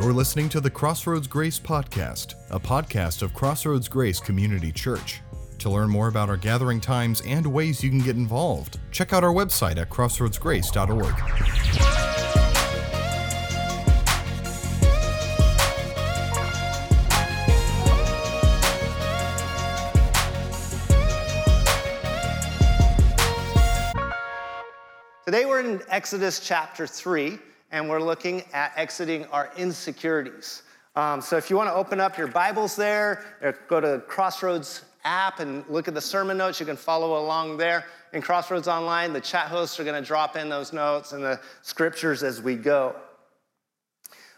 You're listening to the Crossroads Grace Podcast, a podcast of Crossroads Grace Community Church. To learn more about our gathering times and ways you can get involved, check out our website at crossroadsgrace.org. Today we're in Exodus chapter 3, and we're looking at exiting our insecurities. Um, so if you want to open up your Bibles there, go to Crossroads app and look at the sermon notes, you can follow along there. In Crossroads Online, the chat hosts are going to drop in those notes and the scriptures as we go.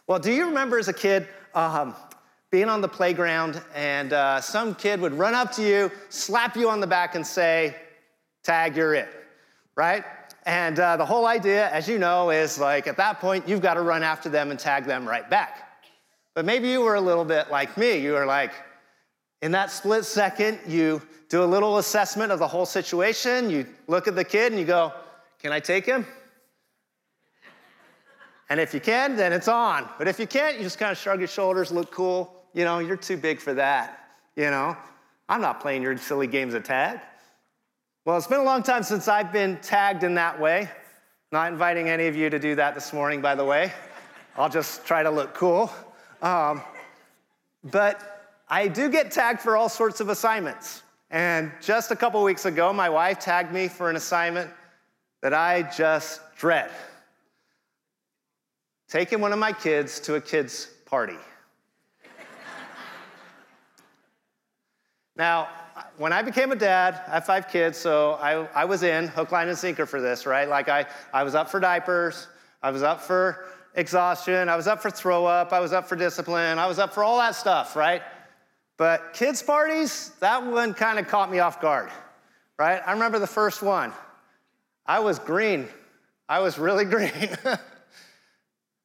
Well, do you remember as a kid um, being on the playground and uh, some kid would run up to you, slap you on the back, and say, Tag, you're it, right? And uh, the whole idea, as you know, is like at that point, you've got to run after them and tag them right back. But maybe you were a little bit like me. You were like, in that split second, you do a little assessment of the whole situation. You look at the kid and you go, Can I take him? And if you can, then it's on. But if you can't, you just kind of shrug your shoulders, look cool. You know, you're too big for that. You know, I'm not playing your silly games of tag. Well, it's been a long time since I've been tagged in that way. Not inviting any of you to do that this morning, by the way. I'll just try to look cool. Um, but I do get tagged for all sorts of assignments. And just a couple weeks ago, my wife tagged me for an assignment that I just dread taking one of my kids to a kids' party. now, when I became a dad, I have five kids, so I, I was in hook, line, and sinker for this, right? Like I, I was up for diapers, I was up for exhaustion, I was up for throw up, I was up for discipline, I was up for all that stuff, right? But kids' parties, that one kind of caught me off guard, right? I remember the first one. I was green. I was really green.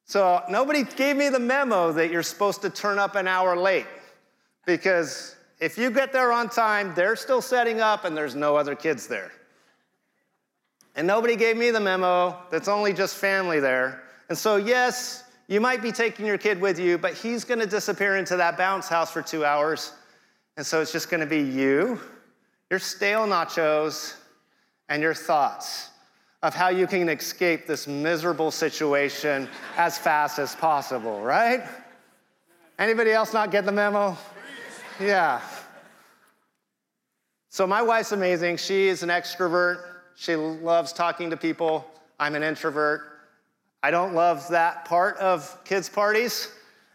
so nobody gave me the memo that you're supposed to turn up an hour late because if you get there on time, they're still setting up and there's no other kids there. And nobody gave me the memo that's only just family there. And so, yes, you might be taking your kid with you, but he's going to disappear into that bounce house for two hours. And so it's just going to be you, your stale nachos, and your thoughts of how you can escape this miserable situation as fast as possible, right? Anybody else not get the memo? Yeah. So, my wife's amazing. She is an extrovert. She loves talking to people. I'm an introvert. I don't love that part of kids' parties.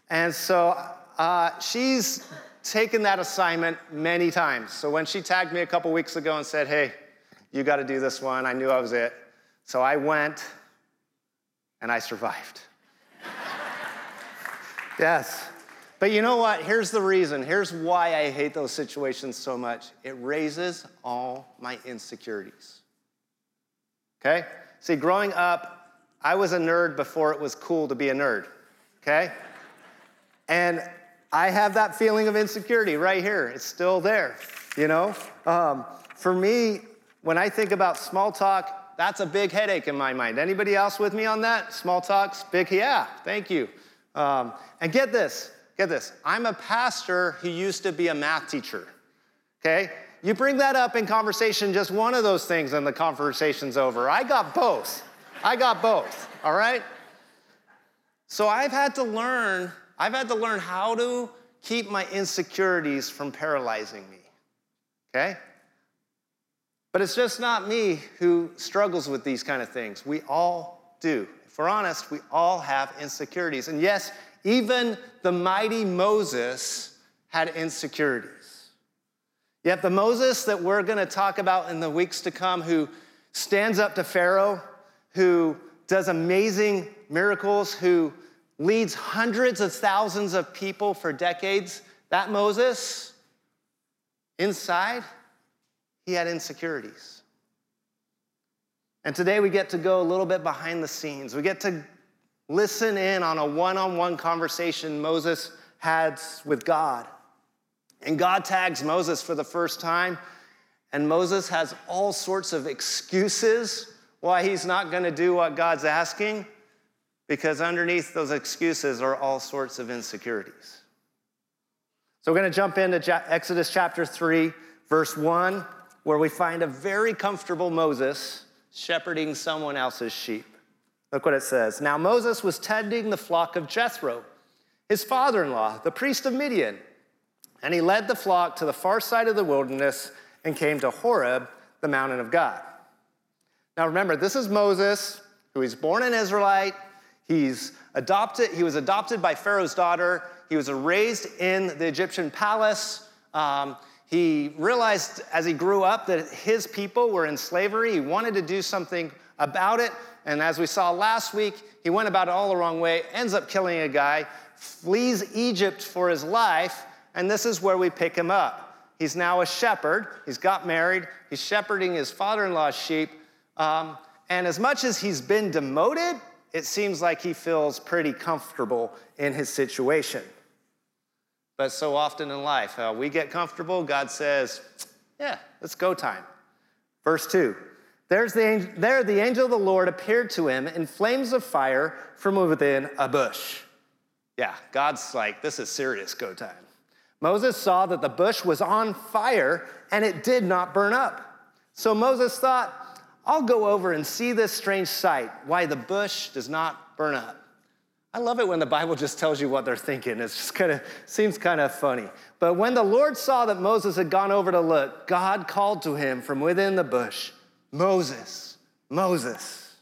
And so, uh, she's taken that assignment many times. So, when she tagged me a couple weeks ago and said, Hey, you got to do this one, I knew I was it. So, I went and I survived. yes. But you know what? Here's the reason. Here's why I hate those situations so much. It raises all my insecurities. Okay? See, growing up, I was a nerd before it was cool to be a nerd. Okay? And I have that feeling of insecurity right here. It's still there, you know? Um, for me, when I think about small talk, that's a big headache in my mind. Anybody else with me on that? Small talk's big, yeah, thank you. Um, and get this Get this I'm a pastor who used to be a math teacher, okay? You bring that up in conversation, just one of those things, and the conversation's over. I got both. I got both, all right? So I've had to learn, I've had to learn how to keep my insecurities from paralyzing me, okay? But it's just not me who struggles with these kind of things. We all do. If we're honest, we all have insecurities. And yes, even the mighty Moses had insecurities. Yet the Moses that we're going to talk about in the weeks to come, who stands up to Pharaoh, who does amazing miracles, who leads hundreds of thousands of people for decades, that Moses, inside, he had insecurities. And today we get to go a little bit behind the scenes. We get to listen in on a one on one conversation Moses had with God. And God tags Moses for the first time, and Moses has all sorts of excuses why he's not going to do what God's asking because underneath those excuses are all sorts of insecurities. So we're going to jump into Exodus chapter 3, verse 1, where we find a very comfortable Moses shepherding someone else's sheep. Look what it says. Now Moses was tending the flock of Jethro, his father in law, the priest of Midian. And he led the flock to the far side of the wilderness and came to Horeb, the mountain of God. Now remember, this is Moses, who is born an Israelite, He's adopted, he was adopted by Pharaoh's daughter. He was raised in the Egyptian palace. Um, he realized as he grew up that his people were in slavery. He wanted to do something about it. And as we saw last week, he went about it all the wrong way, ends up killing a guy, flees Egypt for his life, and this is where we pick him up. He's now a shepherd. He's got married. He's shepherding his father in law's sheep. Um, and as much as he's been demoted, it seems like he feels pretty comfortable in his situation. But so often in life, uh, we get comfortable, God says, Yeah, it's go time. Verse 2 There's the, There the angel of the Lord appeared to him in flames of fire from within a bush. Yeah, God's like, This is serious go time. Moses saw that the bush was on fire and it did not burn up. So Moses thought, I'll go over and see this strange sight, why the bush does not burn up. I love it when the Bible just tells you what they're thinking. It just kind of seems kind of funny. But when the Lord saw that Moses had gone over to look, God called to him from within the bush, Moses, Moses.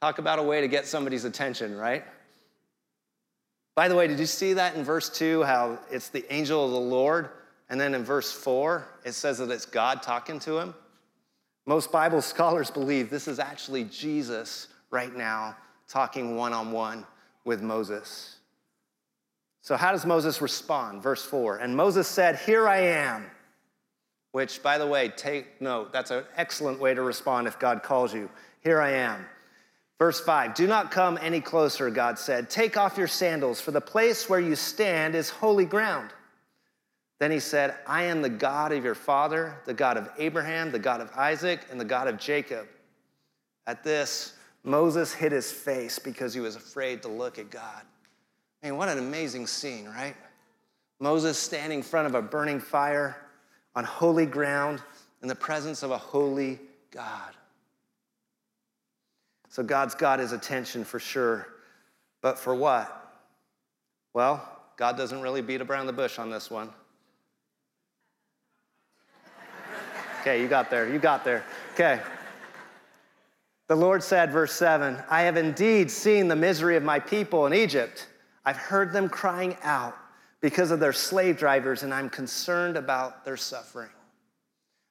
Talk about a way to get somebody's attention, right? By the way, did you see that in verse 2 how it's the angel of the Lord? And then in verse 4, it says that it's God talking to him. Most Bible scholars believe this is actually Jesus right now talking one on one with Moses. So, how does Moses respond? Verse 4 And Moses said, Here I am. Which, by the way, take note, that's an excellent way to respond if God calls you. Here I am. Verse 5 Do not come any closer, God said. Take off your sandals, for the place where you stand is holy ground. Then he said, I am the God of your father, the God of Abraham, the God of Isaac, and the God of Jacob. At this, Moses hid his face because he was afraid to look at God. I mean, what an amazing scene, right? Moses standing in front of a burning fire on holy ground in the presence of a holy God. So God's got his attention for sure. But for what? Well, God doesn't really beat around the bush on this one. Okay, you got there. You got there. Okay. The Lord said, verse 7 I have indeed seen the misery of my people in Egypt. I've heard them crying out because of their slave drivers, and I'm concerned about their suffering.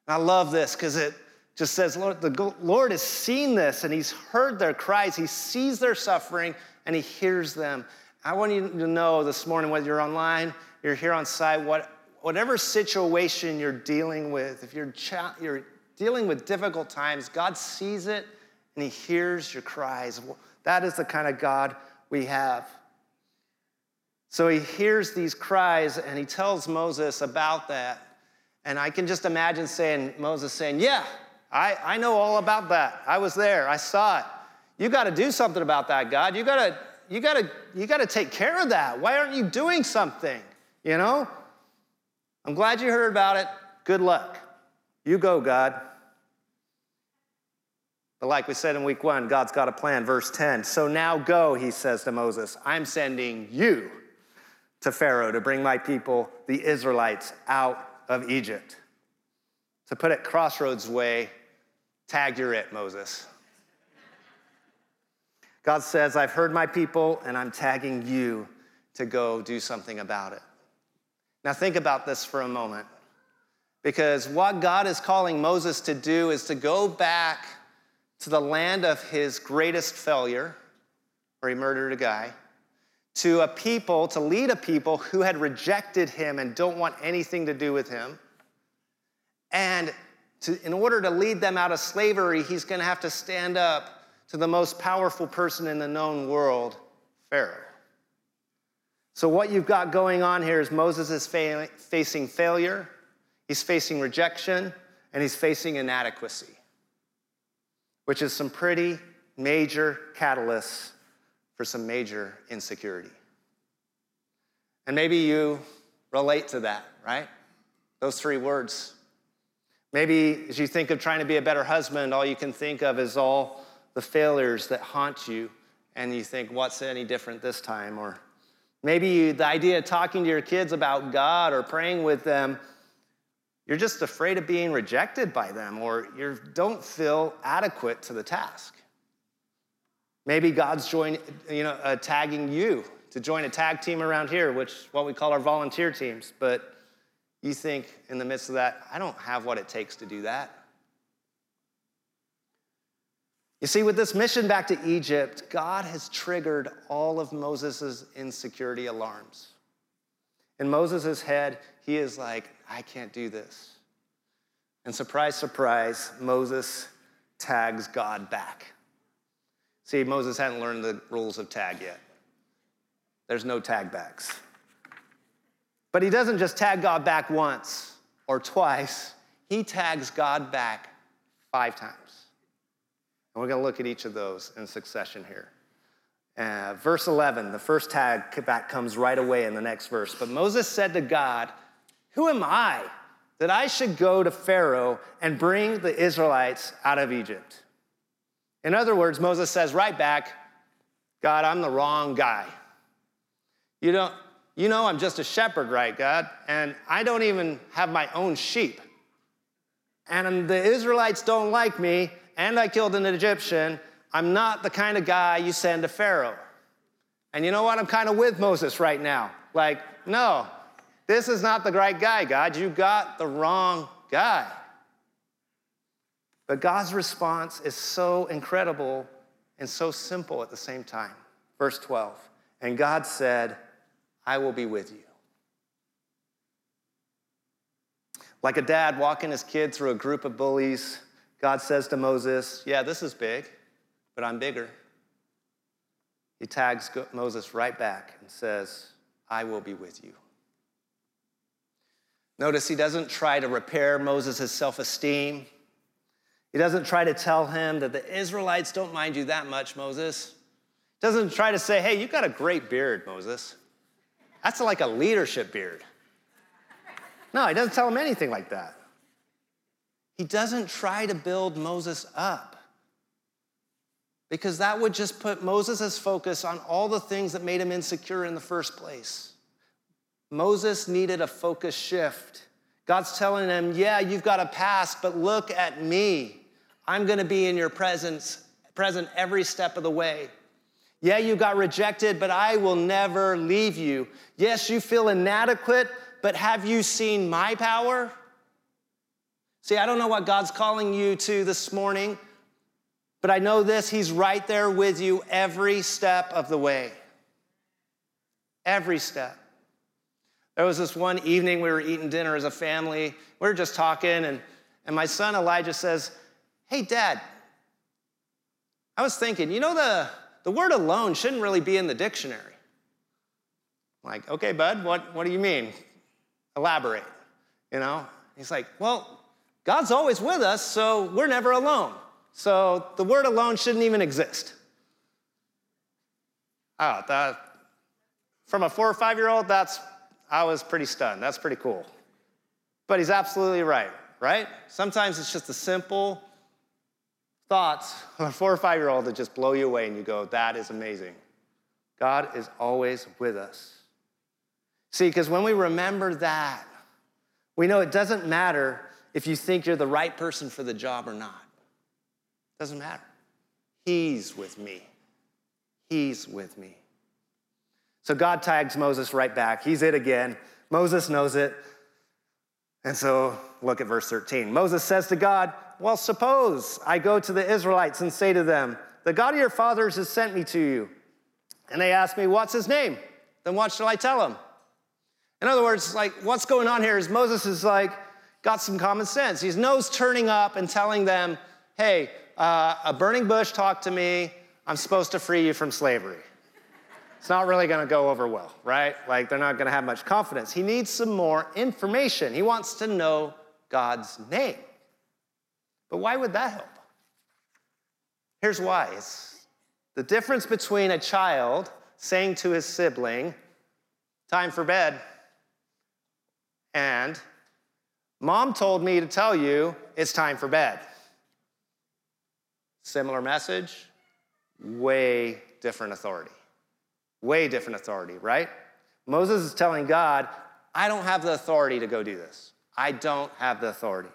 And I love this because it just says, Lord, the Lord has seen this and He's heard their cries. He sees their suffering and He hears them. I want you to know this morning, whether you're online, you're here on site, what, whatever situation you're dealing with, if you're, you're dealing with difficult times, God sees it and He hears your cries. That is the kind of God we have. So He hears these cries and He tells Moses about that. And I can just imagine saying, Moses saying, Yeah, I, I know all about that. I was there, I saw it. You got to do something about that, God. You got to you got to you got to take care of that. Why aren't you doing something? You know? I'm glad you heard about it. Good luck. You go, God. But like we said in week one, God's got a plan. Verse 10 So now go, he says to Moses, I'm sending you to Pharaoh to bring my people, the Israelites, out of Egypt. To put it Crossroads way, tag you're it, Moses. God says, I've heard my people and I'm tagging you to go do something about it. Now, think about this for a moment. Because what God is calling Moses to do is to go back to the land of his greatest failure, where he murdered a guy, to a people, to lead a people who had rejected him and don't want anything to do with him. And to, in order to lead them out of slavery, he's going to have to stand up to the most powerful person in the known world, Pharaoh. So, what you've got going on here is Moses is fa- facing failure, he's facing rejection, and he's facing inadequacy, which is some pretty major catalysts for some major insecurity. And maybe you relate to that, right? Those three words. Maybe as you think of trying to be a better husband, all you can think of is all the failures that haunt you, and you think, what's any different this time? Or maybe you, the idea of talking to your kids about God or praying with them, you're just afraid of being rejected by them, or you don't feel adequate to the task. Maybe God's join, you know, uh, tagging you to join a tag team around here, which what we call our volunteer teams. But you think in the midst of that, I don't have what it takes to do that. You see, with this mission back to Egypt, God has triggered all of Moses' insecurity alarms. In Moses' head, he is like, I can't do this. And surprise, surprise, Moses tags God back. See, Moses hadn't learned the rules of tag yet. There's no tag backs. But he doesn't just tag God back once or twice, he tags God back five times. And we're going to look at each of those in succession here. Uh, verse 11, the first tag back comes right away in the next verse. But Moses said to God, Who am I that I should go to Pharaoh and bring the Israelites out of Egypt? In other words, Moses says right back, God, I'm the wrong guy. You don't, you know I'm just a shepherd, right, God? And I don't even have my own sheep. And the Israelites don't like me, and I killed an Egyptian. I'm not the kind of guy you send to Pharaoh. And you know what? I'm kind of with Moses right now. Like, no, this is not the right guy, God. You got the wrong guy. But God's response is so incredible and so simple at the same time. Verse 12 And God said, I will be with you. Like a dad walking his kid through a group of bullies, God says to Moses, Yeah, this is big, but I'm bigger. He tags Moses right back and says, I will be with you. Notice he doesn't try to repair Moses' self esteem. He doesn't try to tell him that the Israelites don't mind you that much, Moses. Doesn't try to say, hey, you've got a great beard, Moses. That's like a leadership beard. No, he doesn't tell him anything like that. He doesn't try to build Moses up because that would just put Moses' focus on all the things that made him insecure in the first place. Moses needed a focus shift. God's telling him, Yeah, you've got a past, but look at me. I'm going to be in your presence, present every step of the way. Yeah, you got rejected, but I will never leave you. Yes, you feel inadequate, but have you seen my power? See, I don't know what God's calling you to this morning, but I know this He's right there with you every step of the way. Every step. There was this one evening we were eating dinner as a family. We were just talking, and, and my son Elijah says, Hey, Dad, I was thinking, you know, the, the word alone shouldn't really be in the dictionary. I'm like, okay, bud, what, what do you mean? Elaborate. You know? He's like, well, God's always with us, so we're never alone. So the word alone shouldn't even exist. Oh, that, from a four or five year old, that's, I was pretty stunned. That's pretty cool. But he's absolutely right, right? Sometimes it's just a simple, thoughts of a four or five year old that just blow you away and you go, that is amazing. God is always with us. See, because when we remember that, we know it doesn't matter if you think you're the right person for the job or not. It doesn't matter. He's with me. He's with me. So God tags Moses right back. He's it again. Moses knows it. And so look at verse 13. Moses says to God, well, suppose I go to the Israelites and say to them, The God of your fathers has sent me to you. And they ask me, What's his name? Then what shall I tell them? In other words, like what's going on here is Moses is like, got some common sense. He's knows turning up and telling them, Hey, uh, a burning bush talked to me. I'm supposed to free you from slavery. It's not really going to go over well, right? Like they're not going to have much confidence. He needs some more information. He wants to know God's name. But why would that help? Here's why it's the difference between a child saying to his sibling, Time for bed, and Mom told me to tell you it's time for bed. Similar message, way different authority. Way different authority, right? Moses is telling God, I don't have the authority to go do this. I don't have the authority.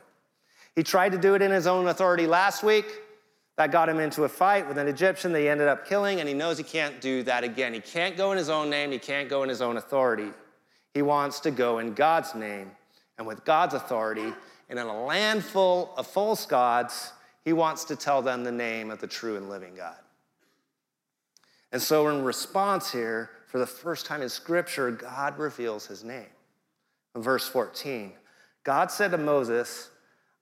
He tried to do it in his own authority last week. That got him into a fight with an Egyptian that he ended up killing, and he knows he can't do that again. He can't go in his own name, he can't go in his own authority. He wants to go in God's name and with God's authority. And in a land full of false gods, he wants to tell them the name of the true and living God. And so, in response here, for the first time in Scripture, God reveals his name. In verse 14, God said to Moses,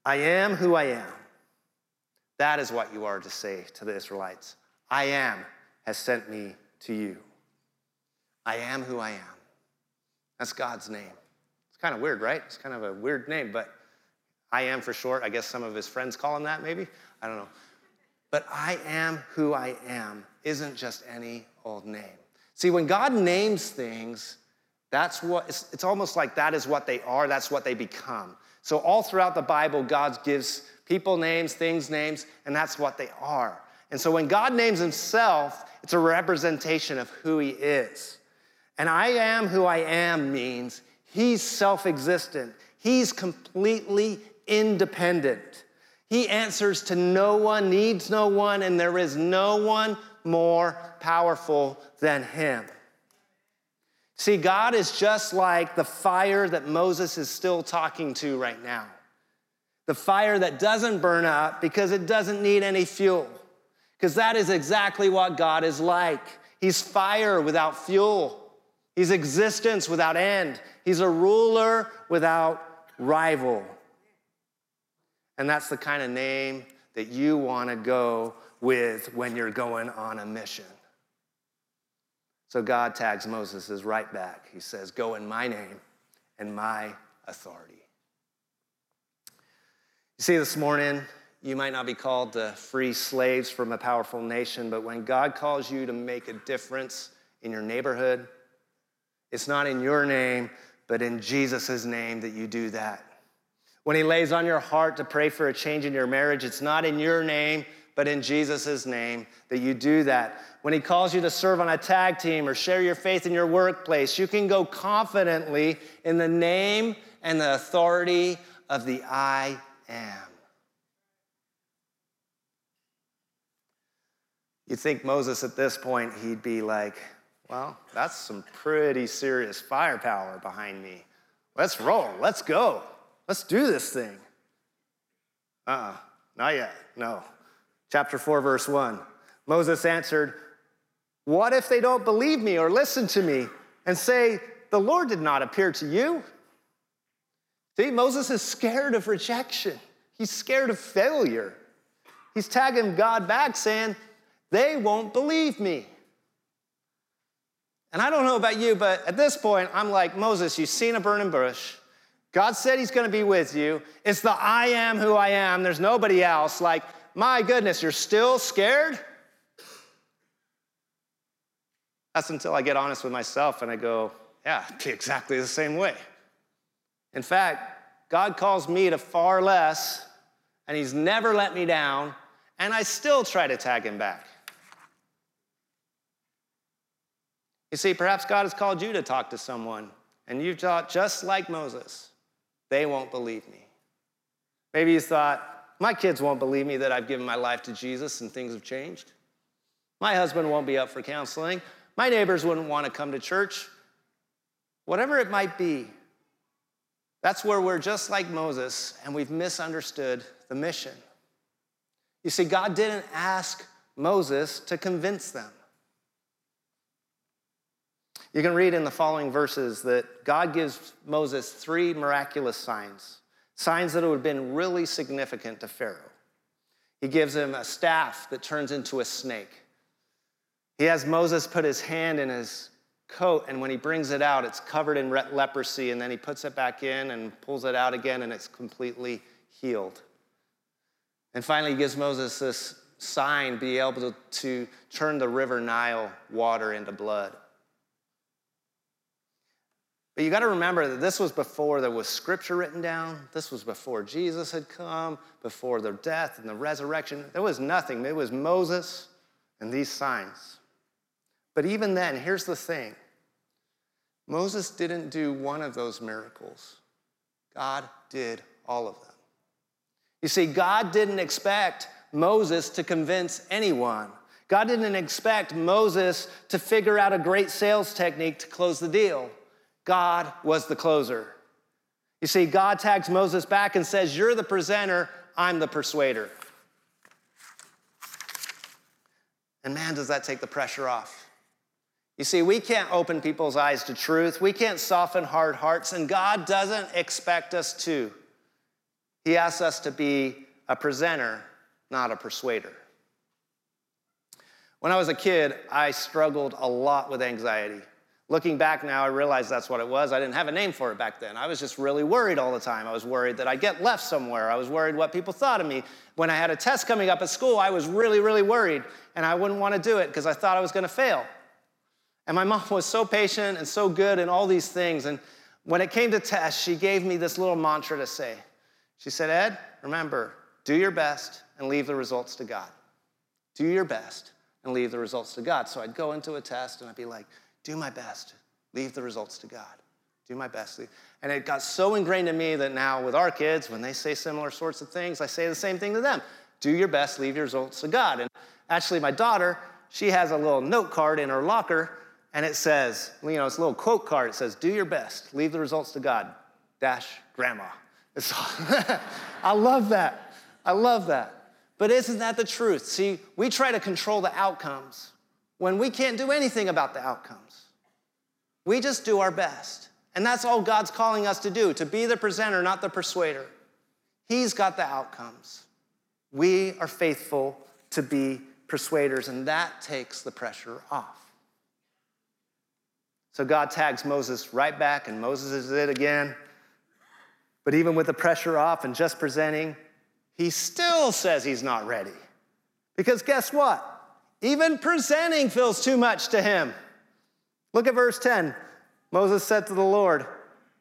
I am who I am. That is what you are to say to the Israelites. I am has sent me to you. I am who I am. That's God's name. It's kind of weird, right? It's kind of a weird name, but I am for short. I guess some of his friends call him that, maybe. I don't know. But I am who I am isn't just any old name. See, when God names things, that's what it's, it's almost like that is what they are, that's what they become. So, all throughout the Bible, God gives people names, things names, and that's what they are. And so, when God names himself, it's a representation of who he is. And I am who I am means he's self existent, he's completely independent. He answers to no one, needs no one, and there is no one more powerful than him. See, God is just like the fire that Moses is still talking to right now. The fire that doesn't burn up because it doesn't need any fuel. Because that is exactly what God is like. He's fire without fuel, He's existence without end, He's a ruler without rival. And that's the kind of name that you want to go with when you're going on a mission. So God tags Moses as right back. He says, Go in my name and my authority. You see, this morning, you might not be called to free slaves from a powerful nation, but when God calls you to make a difference in your neighborhood, it's not in your name, but in Jesus' name that you do that. When He lays on your heart to pray for a change in your marriage, it's not in your name, but in Jesus' name that you do that. When He calls you to serve on a tag team or share your faith in your workplace, you can go confidently in the name and the authority of the I am. You'd think Moses at this point, he'd be like, well, that's some pretty serious firepower behind me. Let's roll, let's go, let's do this thing. Uh uh-uh, uh not yet, no. Chapter 4, verse 1. Moses answered, What if they don't believe me or listen to me and say, The Lord did not appear to you? See, Moses is scared of rejection, he's scared of failure. He's tagging God back saying, They won't believe me. And I don't know about you, but at this point, I'm like, Moses, you've seen a burning bush. God said he's to be with you. It's the I am who I am. There's nobody else. Like, my goodness, you're still scared? That's until I get honest with myself and I go, yeah, exactly the same way. In fact, God calls me to far less, and He's never let me down, and I still try to tag Him back. You see, perhaps God has called you to talk to someone, and you've thought, just like Moses, they won't believe me. Maybe you thought, my kids won't believe me that I've given my life to Jesus and things have changed. My husband won't be up for counseling. My neighbors wouldn't want to come to church. Whatever it might be, that's where we're just like Moses and we've misunderstood the mission. You see, God didn't ask Moses to convince them. You can read in the following verses that God gives Moses three miraculous signs signs that would have been really significant to Pharaoh. He gives him a staff that turns into a snake. He has Moses put his hand in his coat, and when he brings it out, it's covered in leprosy, and then he puts it back in and pulls it out again, and it's completely healed. And finally, he gives Moses this sign be able to, to turn the river Nile water into blood. But you got to remember that this was before there was scripture written down. This was before Jesus had come, before their death and the resurrection. There was nothing. It was Moses and these signs. But even then, here's the thing Moses didn't do one of those miracles, God did all of them. You see, God didn't expect Moses to convince anyone. God didn't expect Moses to figure out a great sales technique to close the deal. God was the closer. You see, God tags Moses back and says, You're the presenter, I'm the persuader. And man, does that take the pressure off. You see, we can't open people's eyes to truth, we can't soften hard hearts, and God doesn't expect us to. He asks us to be a presenter, not a persuader. When I was a kid, I struggled a lot with anxiety. Looking back now, I realize that's what it was. I didn't have a name for it back then. I was just really worried all the time. I was worried that I'd get left somewhere. I was worried what people thought of me. When I had a test coming up at school, I was really, really worried, and I wouldn't want to do it because I thought I was going to fail. And my mom was so patient and so good and all these things. And when it came to tests, she gave me this little mantra to say. She said, Ed, remember, do your best and leave the results to God. Do your best and leave the results to God. So I'd go into a test and I'd be like, do my best, leave the results to God. Do my best. And it got so ingrained in me that now with our kids, when they say similar sorts of things, I say the same thing to them. Do your best, leave your results to God. And actually, my daughter, she has a little note card in her locker, and it says, you know, it's a little quote card. It says, Do your best, leave the results to God, dash grandma. It's I love that. I love that. But isn't that the truth? See, we try to control the outcomes when we can't do anything about the outcomes. We just do our best. And that's all God's calling us to do to be the presenter, not the persuader. He's got the outcomes. We are faithful to be persuaders, and that takes the pressure off. So God tags Moses right back, and Moses is it again. But even with the pressure off and just presenting, he still says he's not ready. Because guess what? Even presenting feels too much to him. Look at verse 10. Moses said to the Lord,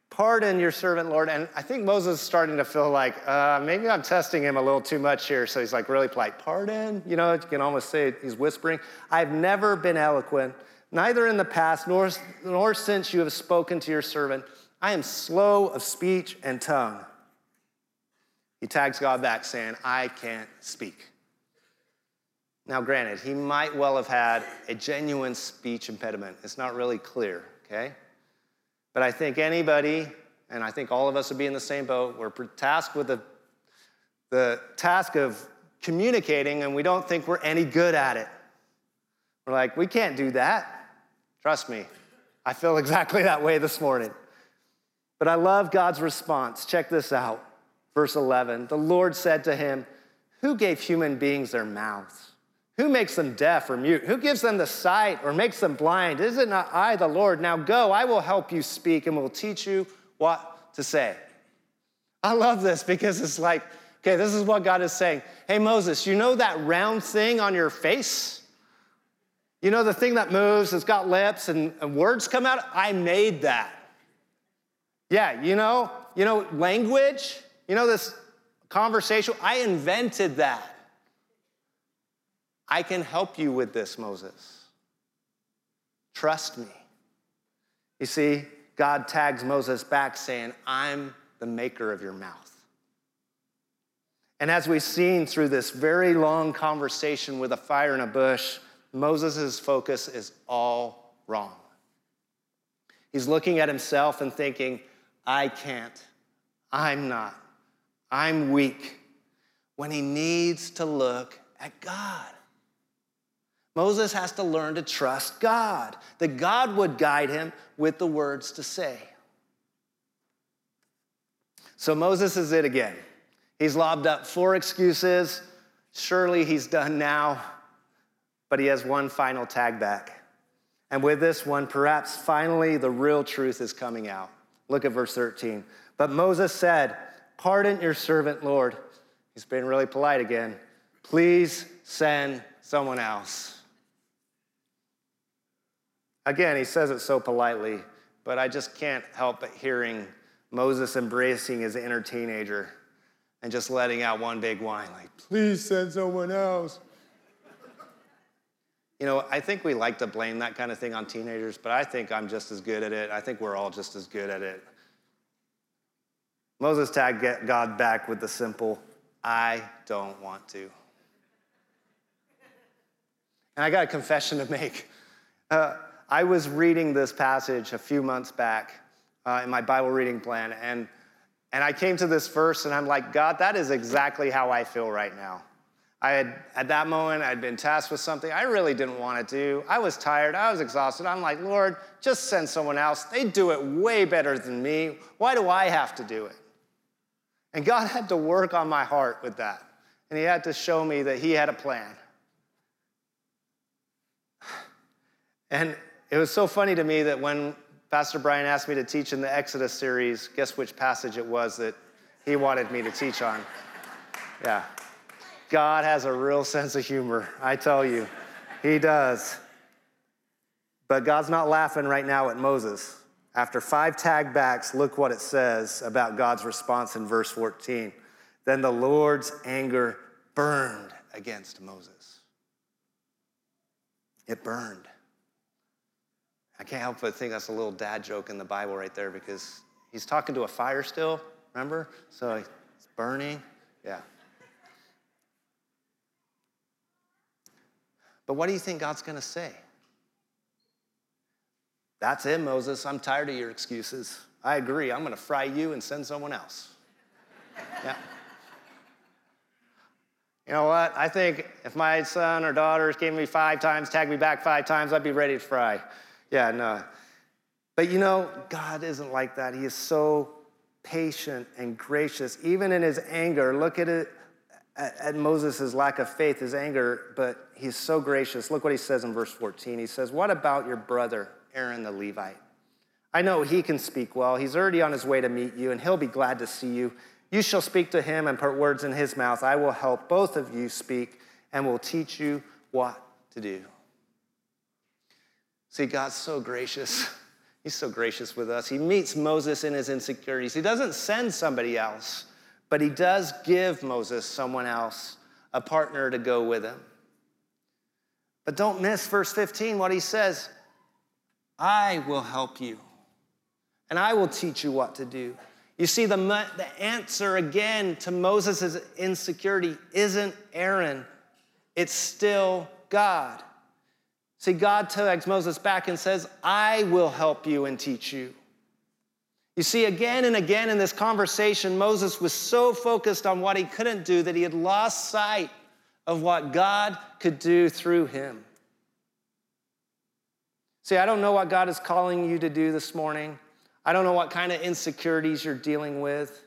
Pardon your servant, Lord. And I think Moses is starting to feel like, uh, maybe I'm testing him a little too much here. So he's like really polite, Pardon? You know, you can almost say he's whispering. I've never been eloquent, neither in the past nor, nor since you have spoken to your servant. I am slow of speech and tongue. He tags God back saying, I can't speak. Now, granted, he might well have had a genuine speech impediment. It's not really clear, okay? But I think anybody, and I think all of us would be in the same boat, we're tasked with the, the task of communicating, and we don't think we're any good at it. We're like, we can't do that. Trust me, I feel exactly that way this morning. But I love God's response. Check this out. Verse 11 The Lord said to him, Who gave human beings their mouths? Who makes them deaf or mute? Who gives them the sight or makes them blind? Is it not I, the Lord? Now go, I will help you speak and will teach you what to say. I love this because it's like, okay, this is what God is saying. Hey, Moses, you know that round thing on your face? You know the thing that moves, it's got lips and, and words come out? I made that. Yeah, you know, you know, language, you know, this conversation, I invented that. I can help you with this, Moses. Trust me. You see, God tags Moses back saying, I'm the maker of your mouth. And as we've seen through this very long conversation with a fire in a bush, Moses' focus is all wrong. He's looking at himself and thinking, I can't. I'm not. I'm weak. When he needs to look at God. Moses has to learn to trust God, that God would guide him with the words to say. So Moses is it again. He's lobbed up four excuses. Surely he's done now, but he has one final tag back. And with this one, perhaps finally the real truth is coming out. Look at verse 13. But Moses said, Pardon your servant, Lord. He's been really polite again. Please send someone else. Again, he says it so politely, but I just can't help but hearing Moses embracing his inner teenager and just letting out one big whine, like, please send someone else. You know, I think we like to blame that kind of thing on teenagers, but I think I'm just as good at it. I think we're all just as good at it. Moses tagged God back with the simple, I don't want to. And I got a confession to make. Uh, I was reading this passage a few months back uh, in my Bible reading plan, and, and I came to this verse, and I'm like, God, that is exactly how I feel right now. I had, at that moment, I'd been tasked with something I really didn't want to do. I was tired, I was exhausted. I'm like, Lord, just send someone else. They do it way better than me. Why do I have to do it? And God had to work on my heart with that. And He had to show me that He had a plan. And it was so funny to me that when Pastor Brian asked me to teach in the Exodus series, guess which passage it was that he wanted me to teach on? Yeah. God has a real sense of humor, I tell you. He does. But God's not laughing right now at Moses. After five tag backs, look what it says about God's response in verse 14. Then the Lord's anger burned against Moses. It burned. I can't help but think that's a little dad joke in the Bible right there because he's talking to a fire still, remember? So it's burning. Yeah. But what do you think God's going to say? That's it, Moses. I'm tired of your excuses. I agree. I'm going to fry you and send someone else. yeah. You know what? I think if my son or daughters gave me five times, tagged me back five times, I'd be ready to fry. Yeah, no. But you know, God isn't like that. He is so patient and gracious, even in his anger. Look at it at, Moses' lack of faith, his anger, but he's so gracious. Look what he says in verse 14. He says, What about your brother, Aaron the Levite? I know he can speak well. He's already on his way to meet you, and he'll be glad to see you. You shall speak to him and put words in his mouth. I will help both of you speak and will teach you what to do. See, God's so gracious. He's so gracious with us. He meets Moses in his insecurities. He doesn't send somebody else. But he does give Moses someone else, a partner to go with him. But don't miss verse 15, what he says I will help you, and I will teach you what to do. You see, the, the answer again to Moses' insecurity isn't Aaron, it's still God. See, God takes Moses back and says, I will help you and teach you. You see, again and again in this conversation, Moses was so focused on what he couldn't do that he had lost sight of what God could do through him. See, I don't know what God is calling you to do this morning. I don't know what kind of insecurities you're dealing with.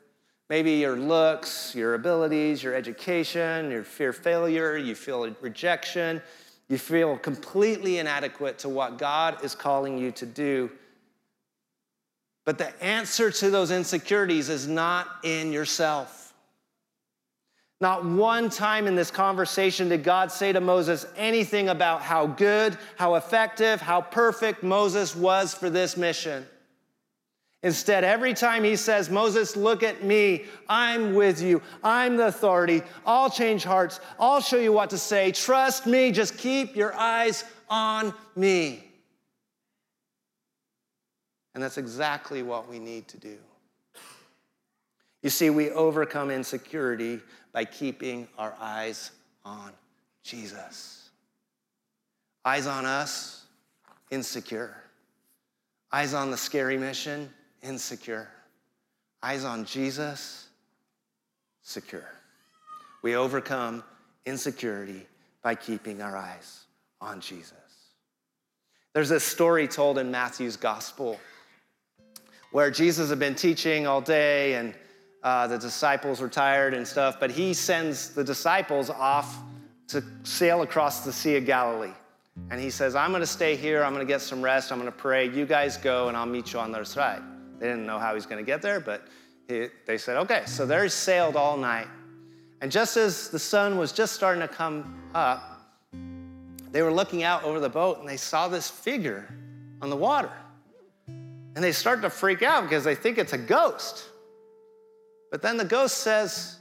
Maybe your looks, your abilities, your education, your fear of failure, you feel rejection, you feel completely inadequate to what God is calling you to do. But the answer to those insecurities is not in yourself. Not one time in this conversation did God say to Moses anything about how good, how effective, how perfect Moses was for this mission. Instead, every time he says, Moses, look at me, I'm with you, I'm the authority, I'll change hearts, I'll show you what to say, trust me, just keep your eyes on me. And that's exactly what we need to do. You see, we overcome insecurity by keeping our eyes on Jesus. Eyes on us, insecure. Eyes on the scary mission, insecure. Eyes on Jesus, secure. We overcome insecurity by keeping our eyes on Jesus. There's a story told in Matthew's gospel where Jesus had been teaching all day and uh, the disciples were tired and stuff, but he sends the disciples off to sail across the Sea of Galilee. And he says, I'm going to stay here. I'm going to get some rest. I'm going to pray. You guys go, and I'll meet you on the other side. They didn't know how he's going to get there, but he, they said, okay. So there he sailed all night. And just as the sun was just starting to come up, they were looking out over the boat and they saw this figure on the water. And they start to freak out because they think it's a ghost. But then the ghost says,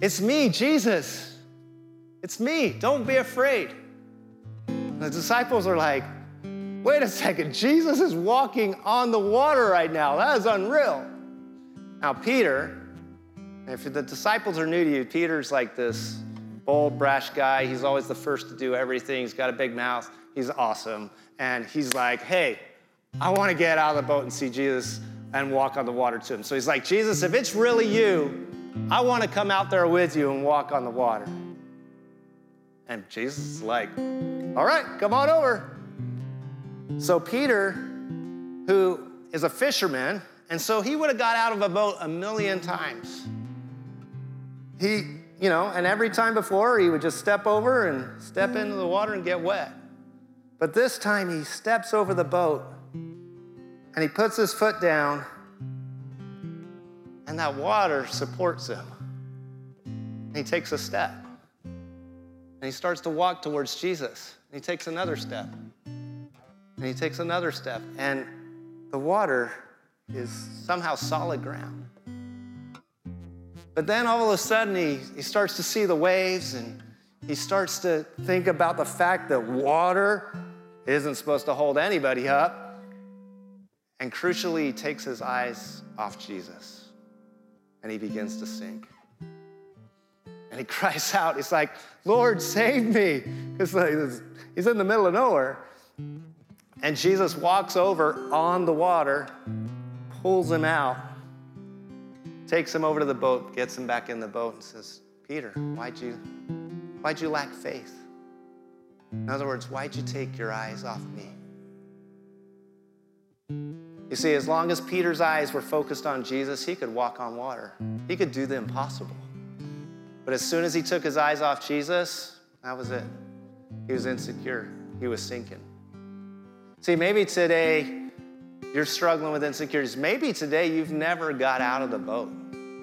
It's me, Jesus. It's me. Don't be afraid. And the disciples are like, Wait a second, Jesus is walking on the water right now. That is unreal. Now, Peter, if the disciples are new to you, Peter's like this bold, brash guy. He's always the first to do everything. He's got a big mouth. He's awesome. And he's like, Hey, I want to get out of the boat and see Jesus and walk on the water to him. So he's like, Jesus, if it's really you, I want to come out there with you and walk on the water. And Jesus is like, all right, come on over. So Peter, who is a fisherman, and so he would have got out of a boat a million times. He, you know, and every time before he would just step over and step into the water and get wet. But this time he steps over the boat and he puts his foot down, and that water supports him. And he takes a step. And he starts to walk towards Jesus. And he takes another step. And he takes another step. And the water is somehow solid ground. But then all of a sudden, he, he starts to see the waves and he starts to think about the fact that water isn't supposed to hold anybody up. And crucially, he takes his eyes off Jesus and he begins to sink. And he cries out, he's like, Lord, save me. Like, he's in the middle of nowhere. And Jesus walks over on the water, pulls him out, takes him over to the boat, gets him back in the boat, and says, Peter, why'd you, why'd you lack faith? In other words, why'd you take your eyes off me? You see, as long as Peter's eyes were focused on Jesus, he could walk on water. He could do the impossible. But as soon as he took his eyes off Jesus, that was it. He was insecure, he was sinking. See, maybe today you're struggling with insecurities. Maybe today you've never got out of the boat.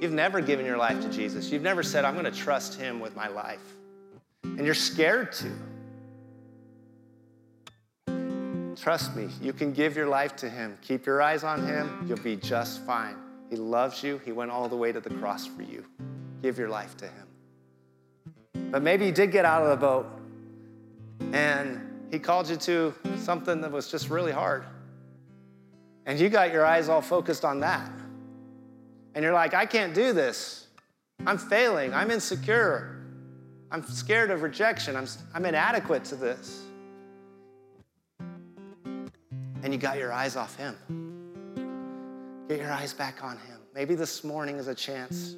You've never given your life to Jesus. You've never said, I'm going to trust him with my life. And you're scared to. Trust me, you can give your life to Him. Keep your eyes on Him, you'll be just fine. He loves you, He went all the way to the cross for you. Give your life to Him. But maybe you did get out of the boat and He called you to something that was just really hard. And you got your eyes all focused on that. And you're like, I can't do this. I'm failing. I'm insecure. I'm scared of rejection. I'm, I'm inadequate to this and you got your eyes off Him. Get your eyes back on Him. Maybe this morning is a chance.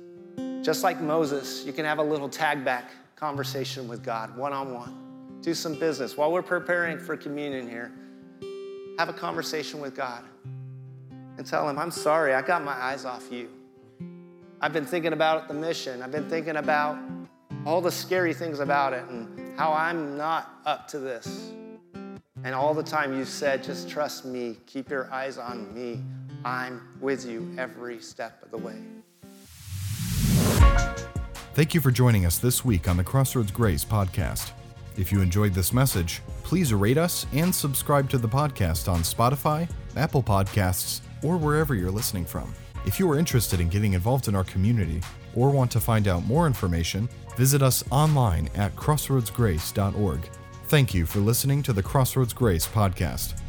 Just like Moses, you can have a little tag back conversation with God, one on one. Do some business. While we're preparing for communion here, have a conversation with God and tell Him, I'm sorry, I got my eyes off you. I've been thinking about the mission, I've been thinking about all the scary things about it and how I'm not up to this. And all the time you said, just trust me, keep your eyes on me. I'm with you every step of the way. Thank you for joining us this week on the Crossroads Grace podcast. If you enjoyed this message, please rate us and subscribe to the podcast on Spotify, Apple Podcasts, or wherever you're listening from. If you are interested in getting involved in our community or want to find out more information, visit us online at crossroadsgrace.org. Thank you for listening to the Crossroads Grace podcast.